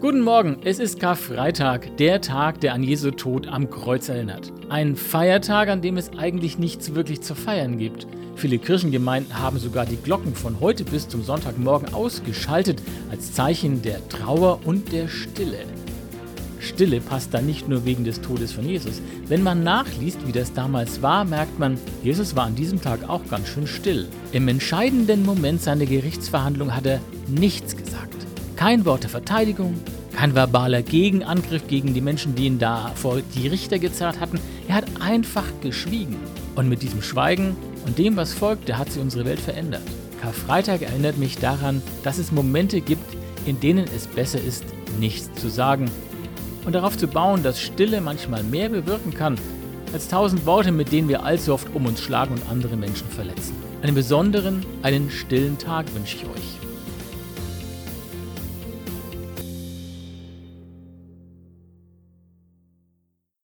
Guten Morgen, es ist Karfreitag, der Tag, der an Jesu Tod am Kreuz erinnert. Ein Feiertag, an dem es eigentlich nichts wirklich zu feiern gibt. Viele Kirchengemeinden haben sogar die Glocken von heute bis zum Sonntagmorgen ausgeschaltet, als Zeichen der Trauer und der Stille. Stille passt da nicht nur wegen des Todes von Jesus. Wenn man nachliest, wie das damals war, merkt man, Jesus war an diesem Tag auch ganz schön still. Im entscheidenden Moment seiner Gerichtsverhandlung hat er nichts gesagt. Kein Wort der Verteidigung, kein verbaler Gegenangriff gegen die Menschen, die ihn da vor die Richter gezerrt hatten. Er hat einfach geschwiegen. Und mit diesem Schweigen und dem, was folgte, hat sich unsere Welt verändert. Karfreitag erinnert mich daran, dass es Momente gibt, in denen es besser ist, nichts zu sagen und darauf zu bauen, dass Stille manchmal mehr bewirken kann, als tausend Worte, mit denen wir allzu oft um uns schlagen und andere Menschen verletzen. Einen besonderen, einen stillen Tag wünsche ich euch.